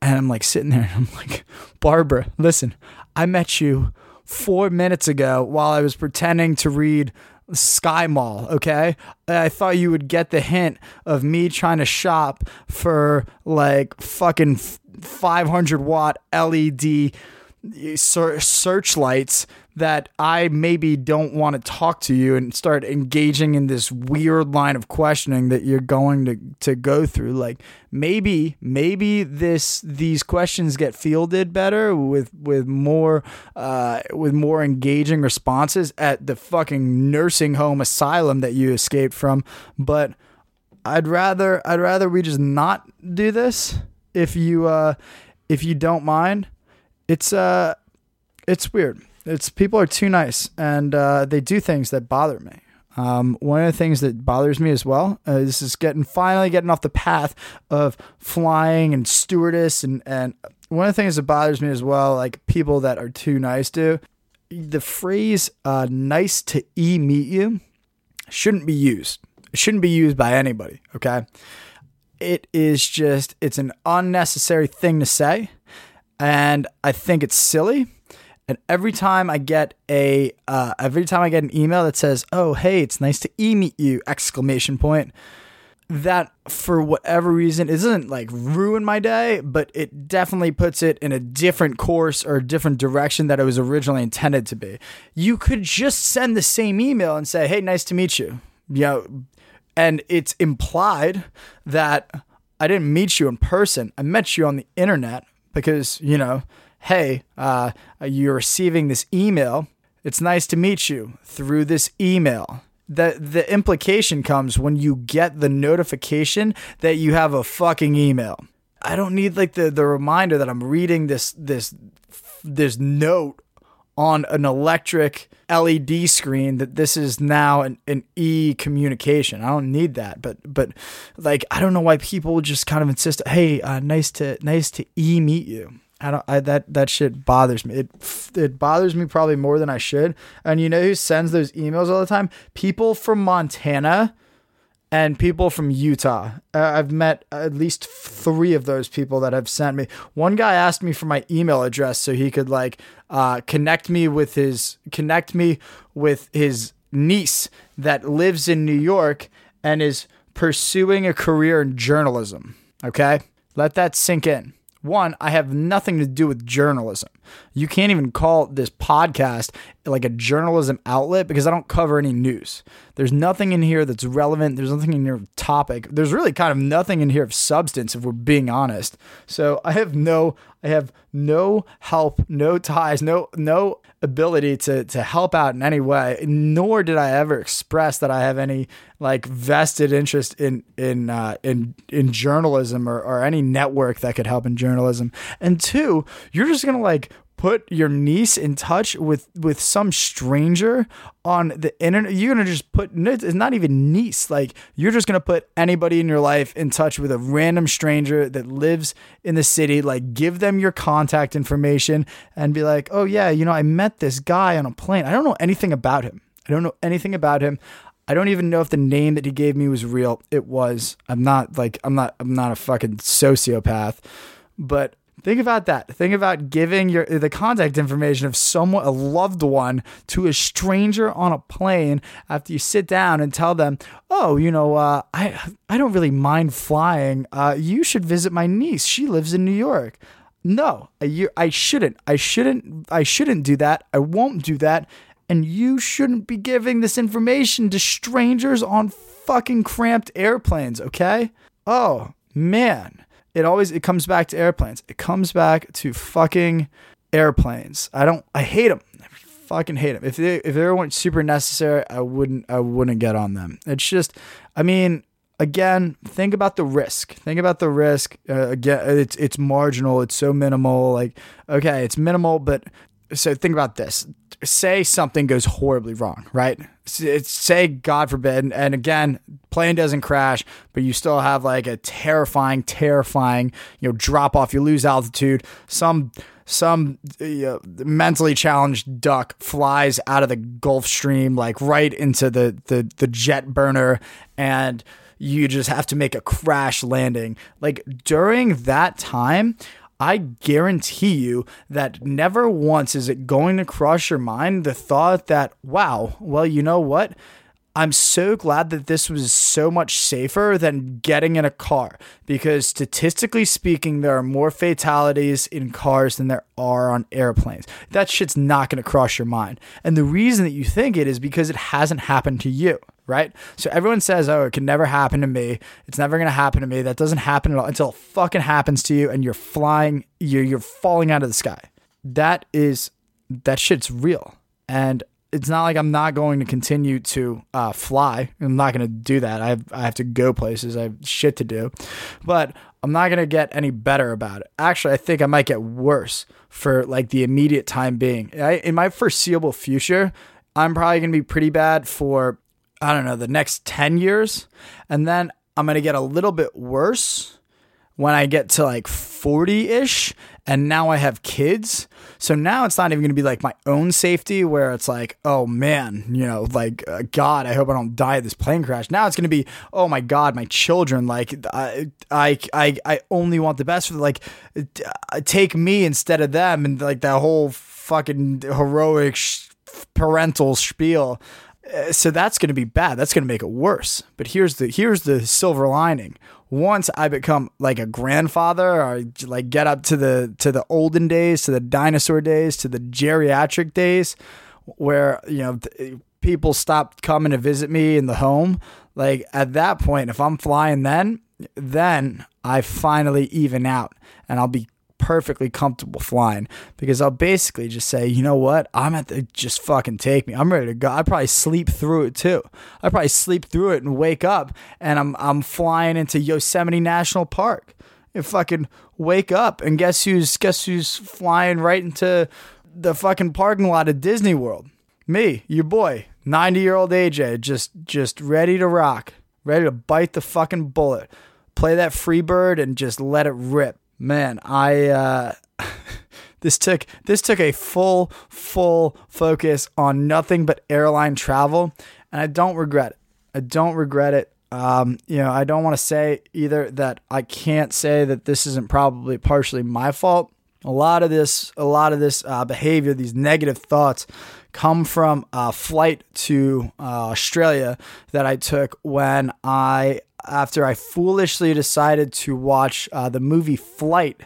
and i'm like sitting there and i'm like barbara listen i met you four minutes ago while i was pretending to read SkyMall, okay? I thought you would get the hint of me trying to shop for like fucking 500 watt LED searchlights that I maybe don't want to talk to you and start engaging in this weird line of questioning that you're going to, to go through. Like maybe, maybe this these questions get fielded better with with more uh, with more engaging responses at the fucking nursing home asylum that you escaped from. But I'd rather I'd rather we just not do this if you uh, if you don't mind. It's uh, it's weird. It's people are too nice and uh, they do things that bother me. Um, one of the things that bothers me as well uh, is getting finally getting off the path of flying and stewardess and and one of the things that bothers me as well, like people that are too nice to the phrase uh, "nice to e meet you" shouldn't be used. It shouldn't be used by anybody. Okay, it is just it's an unnecessary thing to say, and I think it's silly. And every time I get a uh, every time I get an email that says, "Oh, hey, it's nice to e meet you!" exclamation point. That for whatever reason isn't like ruin my day, but it definitely puts it in a different course or a different direction that it was originally intended to be. You could just send the same email and say, "Hey, nice to meet you." You know, and it's implied that I didn't meet you in person. I met you on the internet because, you know, hey, uh, you're receiving this email. It's nice to meet you through this email. The, the implication comes when you get the notification that you have a fucking email. I don't need like the, the reminder that I'm reading this this this note on an electric LED screen that this is now an, an e communication. I don't need that, but but like I don't know why people just kind of insist. Hey, uh, nice to nice to e meet you. I don't. I that that shit bothers me. It it bothers me probably more than I should. And you know who sends those emails all the time? People from Montana and people from Utah. Uh, I've met at least three of those people that have sent me. One guy asked me for my email address so he could like uh, connect me with his connect me with his niece that lives in New York and is pursuing a career in journalism. Okay, let that sink in. One, I have nothing to do with journalism. You can't even call this podcast like a journalism outlet because I don't cover any news. There's nothing in here that's relevant. There's nothing in here of topic. There's really kind of nothing in here of substance if we're being honest. So I have no I have no help, no ties, no no ability to to help out in any way. Nor did I ever express that I have any like vested interest in in uh, in in journalism or, or any network that could help in journalism. And two, you're just gonna like put your niece in touch with with some stranger on the internet you're gonna just put it's not even niece like you're just gonna put anybody in your life in touch with a random stranger that lives in the city like give them your contact information and be like oh yeah you know i met this guy on a plane i don't know anything about him i don't know anything about him I don't even know if the name that he gave me was real. It was. I'm not like I'm not I'm not a fucking sociopath, but Think about that. Think about giving your the contact information of someone, a loved one, to a stranger on a plane after you sit down and tell them, "Oh, you know, uh, I I don't really mind flying. Uh, you should visit my niece. She lives in New York." No, I, I shouldn't. I shouldn't. I shouldn't do that. I won't do that. And you shouldn't be giving this information to strangers on fucking cramped airplanes. Okay? Oh man it always it comes back to airplanes. It comes back to fucking airplanes. I don't. I hate them. I fucking hate them. If they if they weren't super necessary, I wouldn't I wouldn't get on them. It's just. I mean, again, think about the risk. Think about the risk. Uh, again, it's it's marginal. It's so minimal. Like okay, it's minimal, but so think about this. Say something goes horribly wrong, right? say God forbid, and again, plane doesn't crash, but you still have like a terrifying, terrifying, you know, drop off. You lose altitude. Some some uh, mentally challenged duck flies out of the Gulf Stream, like right into the the the jet burner, and you just have to make a crash landing. Like during that time, I guarantee you that never once is it going to cross your mind the thought that, wow, well, you know what? I'm so glad that this was so much safer than getting in a car because statistically speaking, there are more fatalities in cars than there are on airplanes. That shit's not going to cross your mind. And the reason that you think it is because it hasn't happened to you right? So everyone says, "Oh, it can never happen to me. It's never gonna happen to me." That doesn't happen at all until it fucking happens to you, and you're flying, you're you're falling out of the sky. That is that shit's real, and it's not like I'm not going to continue to uh, fly. I'm not going to do that. I have, I have to go places. I have shit to do, but I'm not going to get any better about it. Actually, I think I might get worse for like the immediate time being. I, in my foreseeable future, I'm probably going to be pretty bad for I don't know, the next 10 years. And then I'm going to get a little bit worse when I get to like 40 ish. And now I have kids. So now it's not even going to be like my own safety where it's like, oh man, you know, like, uh, God, I hope I don't die of this plane crash. Now it's going to be, oh my God, my children. Like, I, I, I, I only want the best for like, uh, take me instead of them. And like that whole fucking heroic sh- parental spiel. Uh, so that's going to be bad. That's going to make it worse. But here's the here's the silver lining. Once I become like a grandfather or like get up to the to the olden days, to the dinosaur days, to the geriatric days where, you know, people stop coming to visit me in the home, like at that point if I'm flying then, then I finally even out and I'll be perfectly comfortable flying because I'll basically just say, you know what, I'm at the just fucking take me. I'm ready to go. I probably sleep through it too. I probably sleep through it and wake up and I'm I'm flying into Yosemite National Park. And fucking wake up and guess who's guess who's flying right into the fucking parking lot of Disney World? Me, your boy, 90 year old AJ, just just ready to rock, ready to bite the fucking bullet, play that free bird and just let it rip man, I uh, this took this took a full full focus on nothing but airline travel, and I don't regret it. I don't regret it. Um, you know, I don't want to say either that I can't say that this isn't probably partially my fault. A lot of this, a lot of this uh, behavior, these negative thoughts, come from a flight to uh, Australia that I took when I after I foolishly decided to watch uh, the movie Flight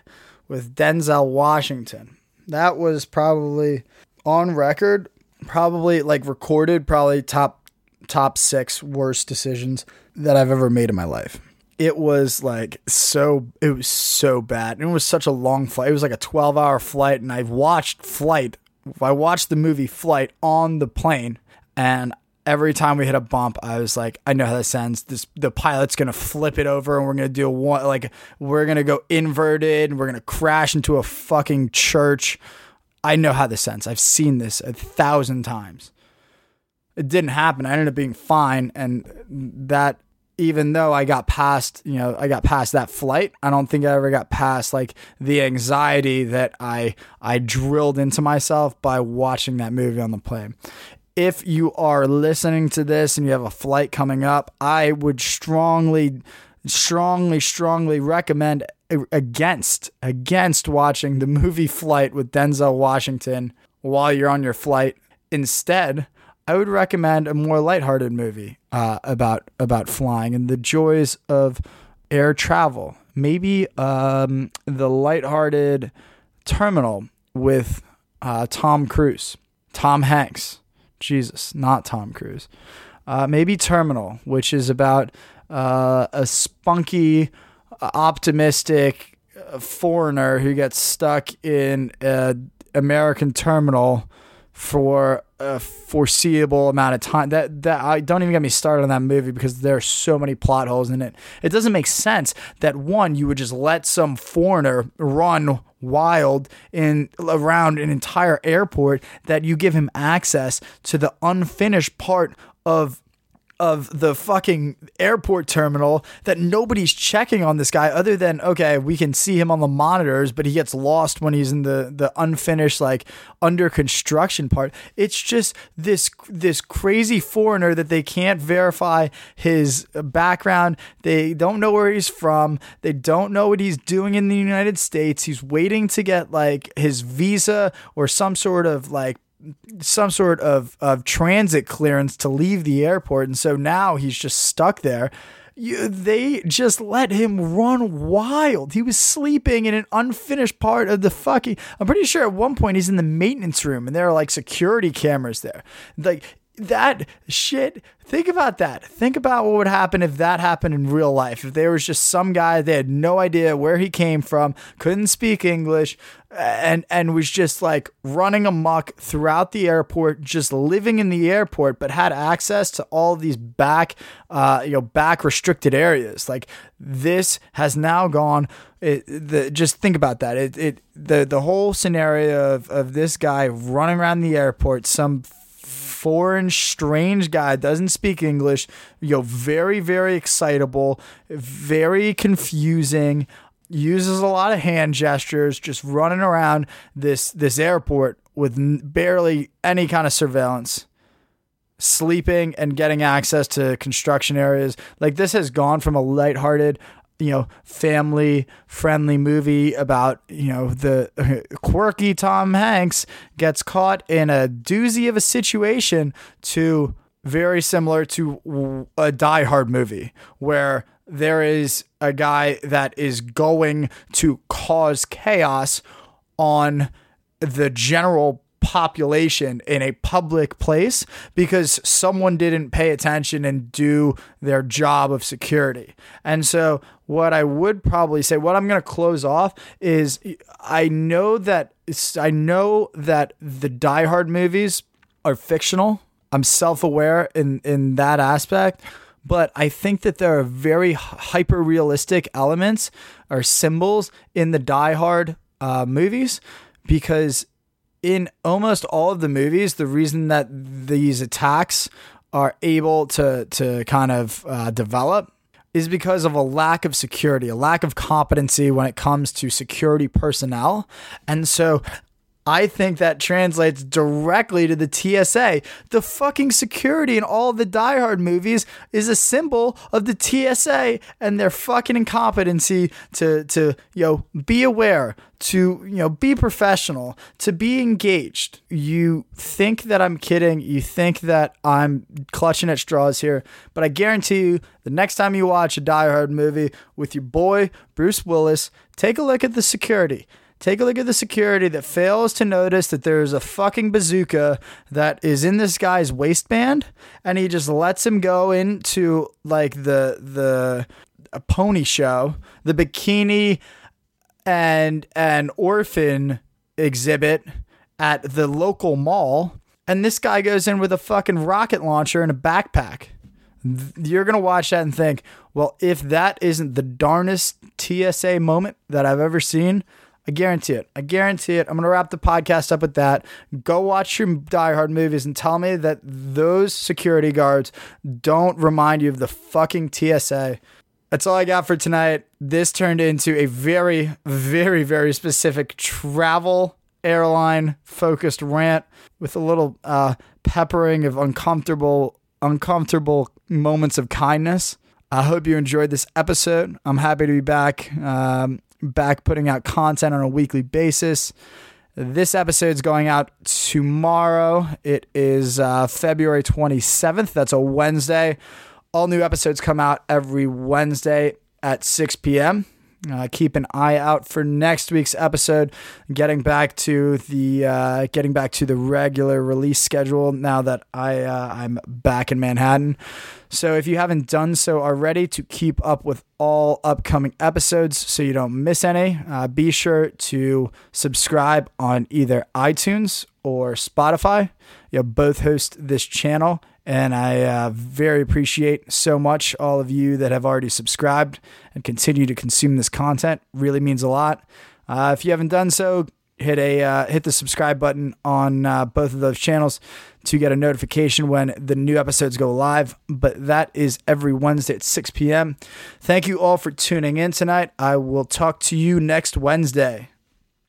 with Denzel Washington. That was probably on record, probably like recorded, probably top top six worst decisions that I've ever made in my life. It was like so it was so bad. It was such a long flight. It was like a 12 hour flight and I've watched flight I watched the movie Flight on the plane and every time we hit a bump, I was like, I know how this ends. This the pilot's gonna flip it over, and we're gonna do a one like we're gonna go inverted, and we're gonna crash into a fucking church. I know how this ends. I've seen this a thousand times. It didn't happen. I ended up being fine, and that even though I got past, you know, I got past that flight, I don't think I ever got past like the anxiety that I I drilled into myself by watching that movie on the plane if you are listening to this and you have a flight coming up, I would strongly, strongly, strongly recommend against against watching the movie Flight with Denzel Washington while you're on your flight. Instead, I would recommend a more lighthearted movie uh, about about flying and the joys of air travel. Maybe um, the lighthearted Terminal with uh, Tom Cruise, Tom Hanks. Jesus, not Tom Cruise. Uh, maybe Terminal, which is about uh, a spunky, optimistic uh, foreigner who gets stuck in an American terminal for a foreseeable amount of time. That that I don't even get me started on that movie because there are so many plot holes in it. It doesn't make sense that one you would just let some foreigner run wild in around an entire airport that you give him access to the unfinished part of of the fucking airport terminal that nobody's checking on this guy other than okay we can see him on the monitors but he gets lost when he's in the the unfinished like under construction part. It's just this this crazy foreigner that they can't verify his background. They don't know where he's from. They don't know what he's doing in the United States. He's waiting to get like his visa or some sort of like some sort of, of transit clearance to leave the airport. And so now he's just stuck there. You, they just let him run wild. He was sleeping in an unfinished part of the fucking. I'm pretty sure at one point he's in the maintenance room and there are like security cameras there. Like that shit think about that think about what would happen if that happened in real life if there was just some guy they had no idea where he came from couldn't speak english and and was just like running amok throughout the airport just living in the airport but had access to all these back uh you know back restricted areas. Like this has now gone it, the, just think about that. It, it the the whole scenario of, of this guy running around the airport some foreign, strange guy, doesn't speak English, you know, very, very excitable, very confusing, uses a lot of hand gestures, just running around this this airport with barely any kind of surveillance sleeping and getting access to construction areas. Like this has gone from a lighthearted, you know, family friendly movie about, you know, the quirky Tom Hanks gets caught in a doozy of a situation to very similar to a Die Hard movie where there is a guy that is going to cause chaos on the general population in a public place because someone didn't pay attention and do their job of security. And so, what I would probably say, what I'm going to close off is I know that I know that the Die Hard movies are fictional. I'm self-aware in in that aspect, but I think that there are very hyper realistic elements or symbols in the Die Hard uh, movies because in almost all of the movies, the reason that these attacks are able to to kind of uh, develop is because of a lack of security, a lack of competency when it comes to security personnel. And so I think that translates directly to the TSA. The fucking security in all the Die Hard movies is a symbol of the TSA and their fucking incompetency to to you know be aware, to you know be professional, to be engaged. You think that I'm kidding, you think that I'm clutching at straws here, but I guarantee you the next time you watch a Die Hard movie with your boy Bruce Willis, take a look at the security Take a look at the security that fails to notice that there's a fucking bazooka that is in this guy's waistband, and he just lets him go into like the the a pony show, the bikini and an orphan exhibit at the local mall, and this guy goes in with a fucking rocket launcher and a backpack. You're gonna watch that and think, well, if that isn't the darnest TSA moment that I've ever seen, I guarantee it. I guarantee it. I'm going to wrap the podcast up with that. Go watch your Die Hard movies and tell me that those security guards don't remind you of the fucking TSA. That's all I got for tonight. This turned into a very, very, very specific travel airline focused rant with a little uh, peppering of uncomfortable, uncomfortable moments of kindness. I hope you enjoyed this episode. I'm happy to be back. Um, back putting out content on a weekly basis. This episode's going out tomorrow. It is uh, February 27th. That's a Wednesday. All new episodes come out every Wednesday at 6 p.m. Uh, keep an eye out for next week's episode. Getting back to the uh, getting back to the regular release schedule now that I uh, I'm back in Manhattan. So if you haven't done so already, to keep up with all upcoming episodes so you don't miss any, uh, be sure to subscribe on either iTunes or Spotify. You both host this channel and I uh, very appreciate so much all of you that have already subscribed and continue to consume this content. Really means a lot. Uh, if you haven't done so, hit a uh, hit the subscribe button on uh, both of those channels to get a notification when the new episodes go live. But that is every Wednesday at 6 p.m. Thank you all for tuning in tonight. I will talk to you next Wednesday.